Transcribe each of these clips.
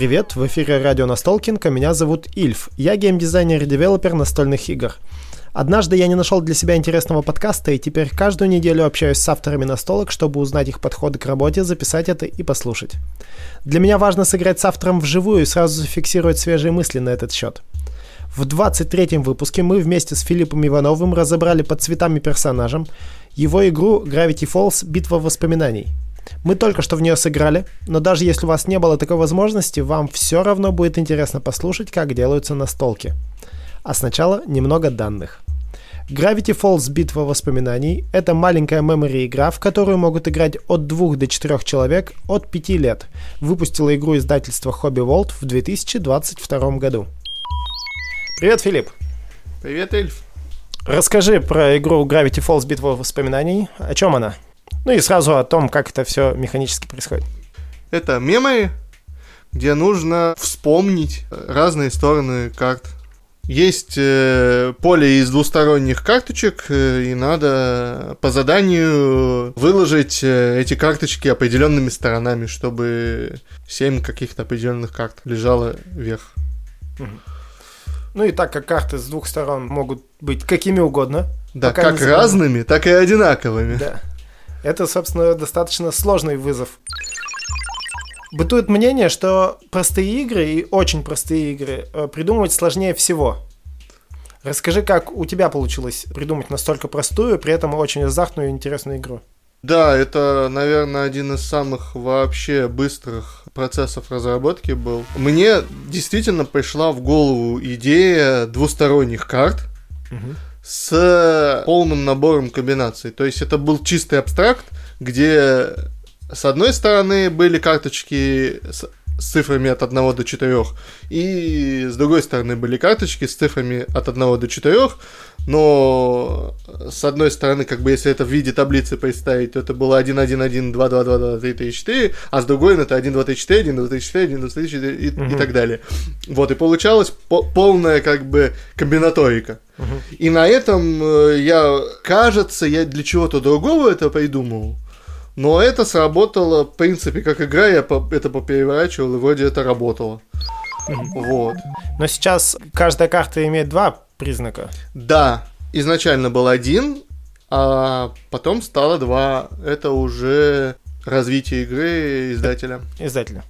Привет, в эфире радио Настолкинг, а меня зовут Ильф. Я геймдизайнер и девелопер настольных игр. Однажды я не нашел для себя интересного подкаста, и теперь каждую неделю общаюсь с авторами настолок, чтобы узнать их подходы к работе, записать это и послушать. Для меня важно сыграть с автором вживую и сразу зафиксировать свежие мысли на этот счет. В 23-м выпуске мы вместе с Филиппом Ивановым разобрали под цветами персонажем его игру Gravity Falls «Битва воспоминаний». Мы только что в нее сыграли, но даже если у вас не было такой возможности, вам все равно будет интересно послушать, как делаются настолки. А сначала немного данных. Gravity Falls Битва воспоминаний – это маленькая memory игра, в которую могут играть от 2 до 4 человек от 5 лет. Выпустила игру издательство Hobby World в 2022 году. Привет, Филипп. Привет, Эльф. Расскажи про игру Gravity Falls Битва воспоминаний. О чем она? Ну и сразу о том, как это все механически происходит. Это мемы, где нужно вспомнить разные стороны карт. Есть э, поле из двусторонних карточек, э, и надо по заданию выложить э, эти карточки определенными сторонами, чтобы семь каких-то определенных карт лежало вверх. Ну и так как карты с двух сторон могут быть какими угодно. Да, как разными, так и одинаковыми. Да. Это, собственно, достаточно сложный вызов. Бытует мнение, что простые игры и очень простые игры э, придумывать сложнее всего. Расскажи, как у тебя получилось придумать настолько простую, при этом очень азартную и интересную игру. Да, это, наверное, один из самых вообще быстрых процессов разработки был. Мне действительно пришла в голову идея двусторонних карт с полным набором комбинаций. То есть это был чистый абстракт, где с одной стороны были карточки с цифрами от 1 до 4, и с другой стороны были карточки с цифрами от 1 до 4, но с одной стороны, как бы если это в виде таблицы представить, то это было 1, 1, 1, 2, 2, 2, 2, 3, 3, 4, а с другой это 1, 2, 3, 4, 1, 2, 3, 4, 1, 2, 3, 4 и, и так далее. Вот, и получалась по- полная как бы комбинаторика. И на этом э, я, кажется, я для чего-то другого это придумал. Но это сработало, в принципе, как игра, я это попереворачивал, и вроде это работало. Вот. Но сейчас каждая карта имеет два признака. Да, изначально был один, а потом стало два. Это уже развитие игры издателя. Издателя.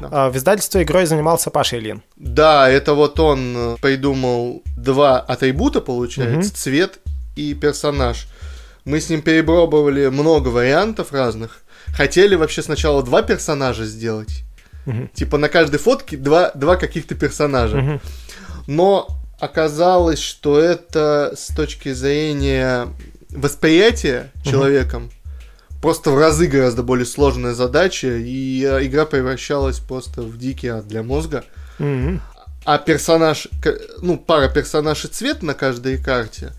Да. А, В издательстве игрой занимался Паша Ильин. Да, это вот он э, придумал два атрибута, получается, Мгм. цвет и персонаж. Мы с ним перепробовали много вариантов разных. Хотели вообще сначала два персонажа сделать. Мгм. Типа на каждой фотке два, два каких-то персонажа. Мгм. Но оказалось, что это с точки зрения восприятия человеком просто в разы гораздо более сложная задача, и э, игра превращалась просто в дикий ад для мозга. Мгм. А персонаж, ну, пара персонаж и цвет на каждой карте,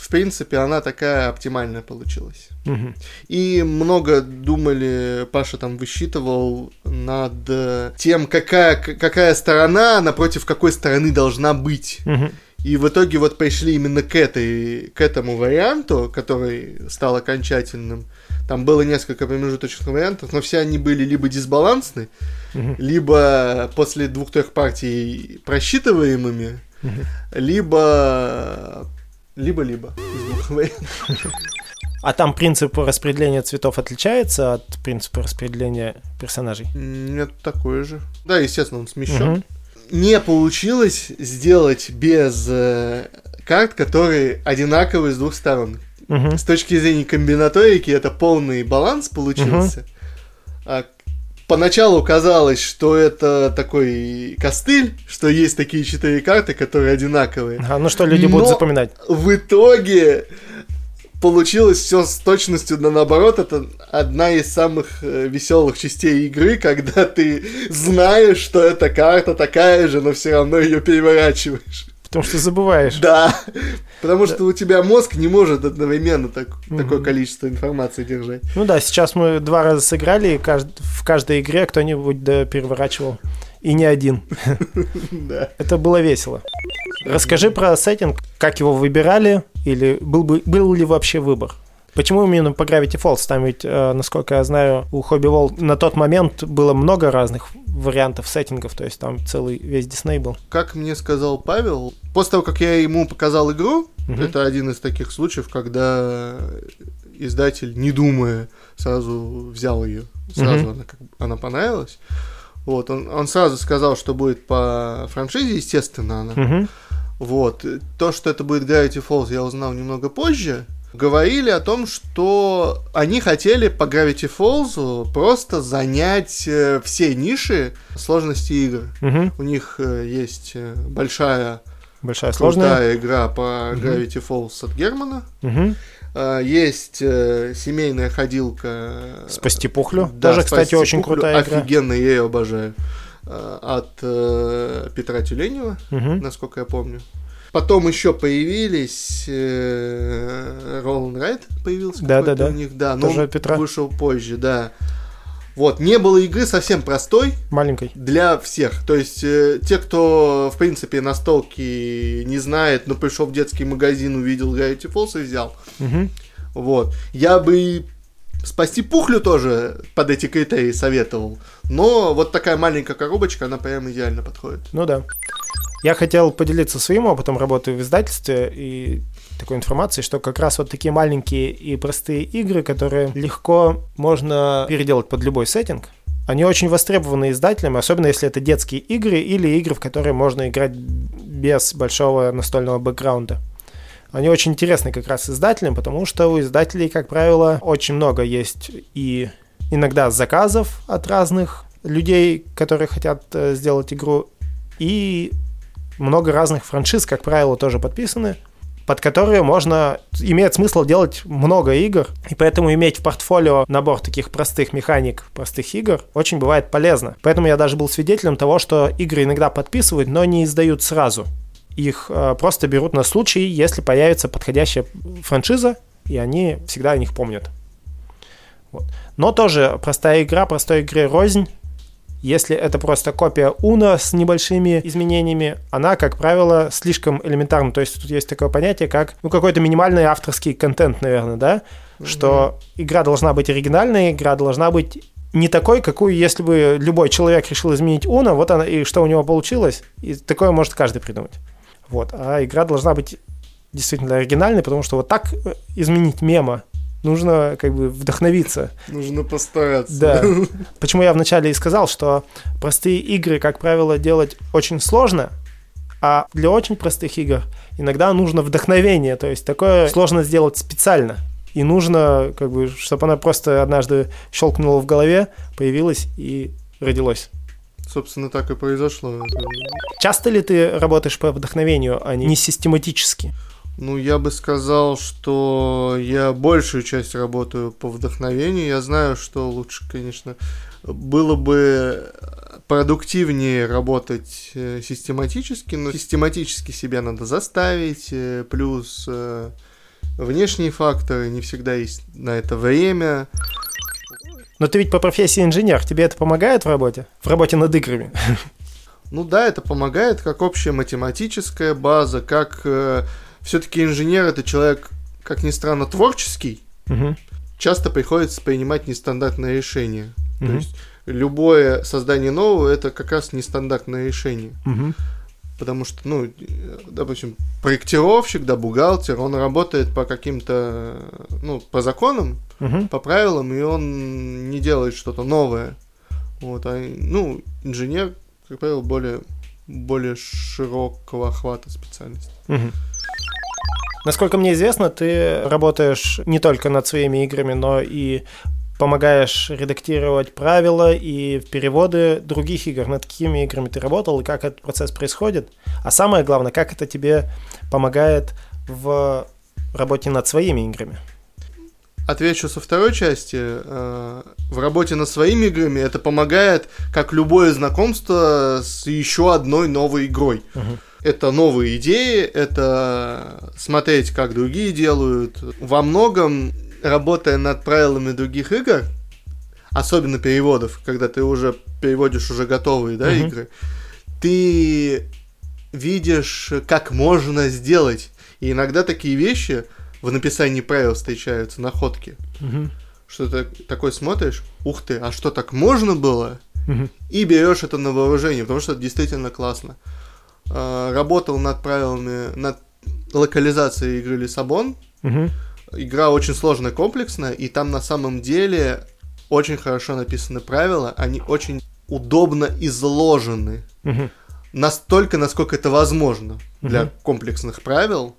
в принципе, она такая оптимальная получилась. Мгм. И много думали, Паша там высчитывал над э, тем, какая, какая сторона напротив какой стороны должна быть. Мгм. И в итоге вот пришли именно к, этой, к этому варианту, который стал окончательным. Там было несколько промежуточных вариантов, но все они были либо дисбалансны, либо после двух-трех партий просчитываемыми, либо... Либо-либо. из двух вариантов. А там принцип распределения цветов отличается от принципа распределения персонажей? Нет, такое же. Да, естественно, он смещен. Не получилось сделать без э, карт, которые одинаковые с двух сторон. Мгм. С точки зрения комбинаторики это полный баланс получился. А поначалу казалось, что это такой костыль, что есть такие четыре карты, которые одинаковые. А, ну что люди будут Но- запоминать? В итоге получилось все с точностью да наоборот. Это одна из самых веселых частей игры, когда ты знаешь, что эта карта такая же, но все равно ее переворачиваешь. Потому что забываешь. Да, потому что у тебя мозг не может одновременно так- такое Мгм. количество информации держать. Ну да, сейчас мы два раза сыграли, и кажд- в каждой игре кто-нибудь да переворачивал. И не один. Да. Это было весело. Расскажи про сеттинг, как его выбирали, или был, бы, был ли вообще выбор? Почему именно по Gravity Falls? Там ведь, э, насколько я знаю, у Hobby Wall на тот момент было много разных вариантов сеттингов, то есть там целый весь Дисней был. Как мне сказал Павел, после того, как я ему показал игру, угу. это один из таких случаев, когда издатель, не думая, сразу взял ее, сразу угу. она, как, она понравилась. Вот, он, он сразу сказал, что будет по франшизе, естественно, она. Угу. Вот. То, что это будет Gravity Falls, я узнал немного позже. Говорили о том, что они хотели по Gravity Falls просто занять э, все ниши сложности игр. Угу. У них э, есть э, большая, большая сложная игра по. Gravity Falls от Германа. Угу. Есть семейная ходилка. Спасти пухлю. Да, Тоже, кстати, очень пухлю. крутая игра. Офигенно, я ее обожаю. Э, от Петра Тюленева, угу. насколько я помню. Потом еще появились э, Роланд Райт появился да, да, да. у них, да, но Петра. вышел позже, да. Вот, не было игры совсем простой. Маленькой. Для всех. То есть, э, те, кто, в принципе, настолки не знает, но пришел в детский магазин, увидел Gravity Falls и взял. Угу. Вот. Я бы Спасти пухлю тоже под эти критерии советовал. Но вот такая маленькая коробочка, она прям идеально подходит. Ну да. Я хотел поделиться своим опытом работы в издательстве и такой информацией, что как раз вот такие маленькие и простые игры, которые легко можно переделать под любой сеттинг, они очень востребованы издателями, особенно если это детские игры или игры, в которые можно играть без большого настольного бэкграунда. Они очень интересны как раз издателям, потому что у издателей, как правило, очень много есть и иногда заказов от разных людей, которые хотят э, сделать игру, и много разных франшиз, как правило, тоже подписаны, под которые можно, имеет смысл делать много игр, и поэтому иметь в портфолио набор таких простых механик, простых игр очень бывает полезно. Поэтому я даже был свидетелем того, что игры иногда подписывают, но не издают сразу их э, просто берут на случай, если появится подходящая франшиза, и они всегда о них помнят. Вот. Но тоже простая игра, простой игры рознь. Если это просто копия Уна с небольшими изменениями, она, как правило, слишком элементарна. То есть тут есть такое понятие, как ну, какой-то минимальный авторский контент, наверное, да? Mm-hmm. Что игра должна быть оригинальной, игра должна быть не такой, какую, если бы любой человек решил изменить Уна, вот она, и что у него получилось, и такое может каждый придумать. Вот. А игра должна быть действительно оригинальной, потому что вот так э, изменить мема нужно как бы вдохновиться. Нужно постараться. Да. Почему я вначале и сказал, что простые игры, как правило, делать очень сложно, а для очень простых игр иногда нужно вдохновение, то есть такое сложно сделать специально. И нужно, как бы, чтобы она просто однажды щелкнула в голове, появилась и родилась. Собственно, так и произошло. Часто ли ты работаешь по вдохновению, а не систематически? Ну, я бы сказал, что я большую часть работаю по вдохновению. Я знаю, что лучше, конечно, было бы продуктивнее работать э, систематически, но систематически себя надо заставить, э, плюс э, внешние факторы, не всегда есть на это время. Но ты ведь по профессии инженер, тебе это помогает в работе? В работе над играми? Ну да, это помогает как общая математическая база, как все-таки инженер это человек, как ни странно, творческий. Угу. Часто приходится принимать нестандартные решения. Угу. То есть любое создание нового это как раз нестандартное решение. Угу. Потому что, ну, допустим, проектировщик, да, бухгалтер, он работает по каким-то, ну, по законам, угу. по правилам, и он не делает что-то новое. Вот, а, ну, инженер, как правило, более, более широкого охвата специальности. Угу. Насколько мне известно, ты работаешь не только над своими играми, но и помогаешь редактировать правила и переводы других игр, над какими играми ты работал и как этот процесс происходит. А самое главное, как это тебе помогает в работе над своими играми. Отвечу со второй части. Э, в работе над своими играми это помогает, как любое знакомство с еще одной новой игрой. Угу. Это новые идеи, это смотреть, как другие делают. Во многом работая над правилами других игр, особенно переводов, когда ты уже переводишь уже готовые да, mm-hmm. игры, ты видишь, как можно сделать. И иногда такие вещи в написании правил встречаются находки. Мгм. Что ты такой смотришь, ух ты, а что так можно было? Мгм. И берешь это на вооружение, потому что это действительно классно. А, Работал над правилами, над локализацией игры Лиссабон. Мгм. Игра очень сложная, комплексная, и там на самом деле очень хорошо написаны правила, они очень удобно изложены. Мгм. Настолько, насколько это возможно для Мгм. комплексных правил.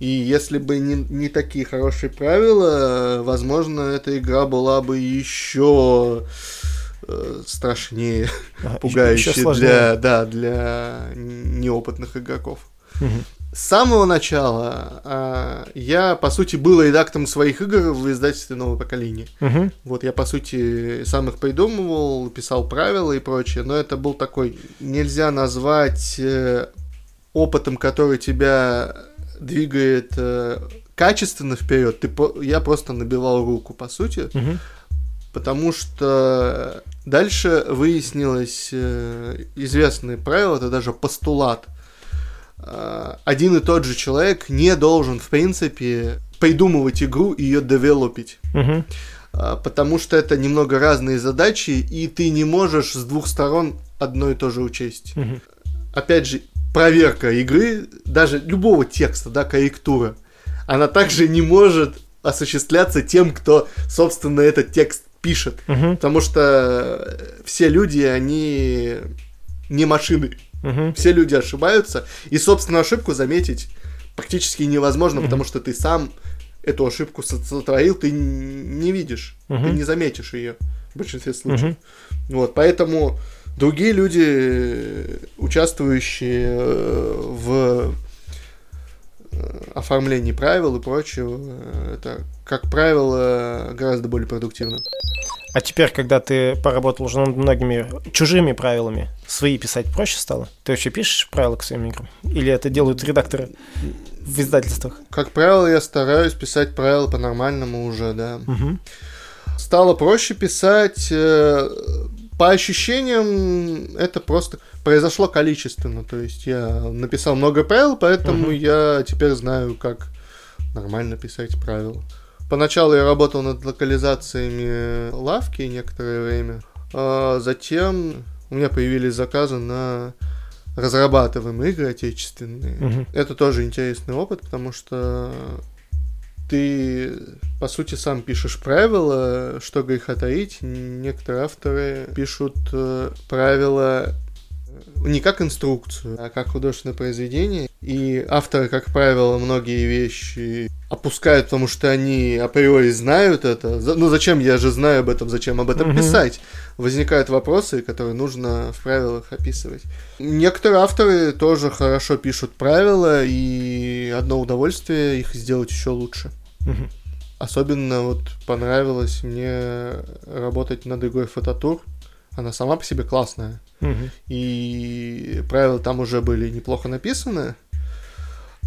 И если бы не, не такие хорошие правила, э, возможно, эта игра была бы еще э, страшнее, Ага, пугающей ещё сложнее. для, да, для неопытных игроков. Мгм. С самого начала а, я, по сути, был редактором своих игр в издательстве нового поколения. Мгм. Вот я, по сути, сам их придумывал, писал правила и прочее, но это был такой, нельзя назвать э, опытом, который тебя двигает э, качественно вперед. Ты, я просто набивал руку, по сути, Мгм. потому что дальше выяснилось э, известное правило, это даже постулат. Э, Один и тот же человек не должен, в принципе, придумывать игру и ее девелопить. А, потому что это немного разные задачи, и ты не можешь с двух сторон одно и то же учесть. Мгм. Опять же, проверка игры, даже любого текста, да, корректура, она также не может осуществляться тем, кто, собственно, этот текст пишет. Мгм. Потому что все люди, они не машины. Мгм. Все люди ошибаются, и собственную ошибку заметить практически невозможно, Мгм. потому что ты сам эту ошибку со- сотворил, ты не видишь, ты Мгм. не заметишь ее в большинстве случаев. Мгм. Вот, поэтому другие люди, участвующие э, в э, оформлении правил и прочего, э, это, как правило, гораздо более продуктивно. А теперь, когда ты поработал уже над многими чужими правилами, свои писать проще стало? Ты вообще пишешь правила к своим играм? Или это делают редакторы в издательствах? Как правило, я стараюсь писать правила по-нормальному уже, да. Мгм. стало проще писать. э, По ощущениям, это просто произошло количественно. То есть я написал много правил, поэтому Мгм. я теперь знаю, как нормально писать правила. Поначалу я работал над локализациями лавки некоторое время. а затем у меня появились заказы на разрабатываемые игры отечественные. Мгм. Это тоже интересный опыт, потому что ты, по сути, сам пишешь правила, что греха таить. Некоторые авторы пишут э, правила не как инструкцию, а как художественное произведение. И авторы, как правило, многие вещи опускают, потому что они априори знают это. Ну зачем я же знаю об этом, зачем об этом писать? Возникают вопросы, которые нужно в правилах описывать. Некоторые авторы тоже хорошо пишут правила, и одно удовольствие их сделать еще лучше. Особенно вот понравилось мне работать над игрой Фототур. Она сама по себе классная. Мгм. И правила там уже были неплохо написаны.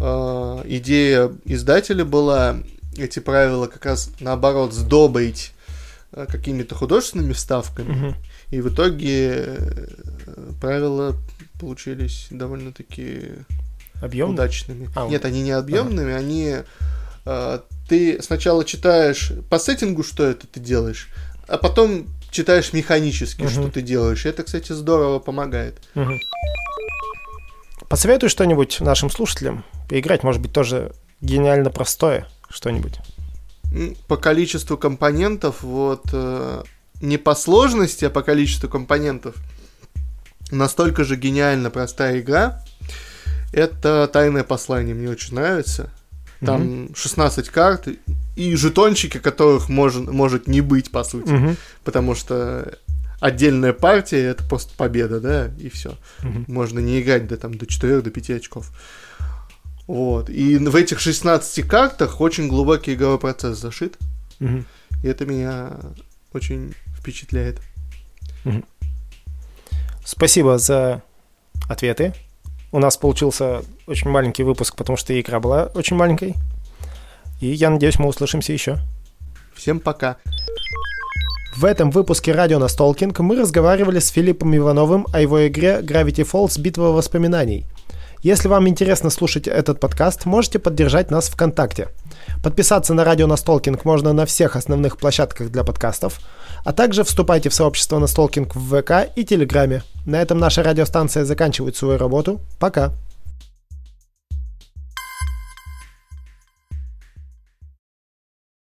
А, Идея издателя была эти правила как раз наоборот сдобрить а, какими-то художественными вставками. Мгм. И в итоге э, правила получились довольно-таки Объемно? удачными. А, Нет, они не объемными, они э, ты сначала читаешь по сеттингу, что это ты делаешь, а потом читаешь механически, Мгм. что ты делаешь. И это, кстати, здорово помогает. Мгм. Посоветуй что-нибудь нашим слушателям. Поиграть, может быть, тоже гениально простое что-нибудь. По количеству компонентов, вот э, не по сложности, а по количеству компонентов, настолько же гениально простая игра. Это тайное послание, мне очень нравится. Там 16 карт и жетончики, которых может, может не быть, по сути. Мгм. Потому что отдельная партия это просто победа, да, и все. Мгм. Можно не играть до, там, до 4 до 5 очков. Вот. И в этих 16 картах очень глубокий игровой процесс зашит. Мгм. И это меня очень впечатляет. Спасибо за ответы. У нас получился очень маленький выпуск, потому что игра была очень маленькой. И я надеюсь, мы услышимся еще. Всем пока. В этом выпуске радио Настолкинг мы разговаривали с Филиппом Ивановым о его игре Gravity Falls «Битва воспоминаний». Если вам интересно слушать этот подкаст, можете поддержать нас ВКонтакте. Подписаться на радио Настолкинг можно на всех основных площадках для подкастов, а также вступайте в сообщество Настолкинг в ВК и Телеграме. На этом наша радиостанция заканчивает свою работу. Пока!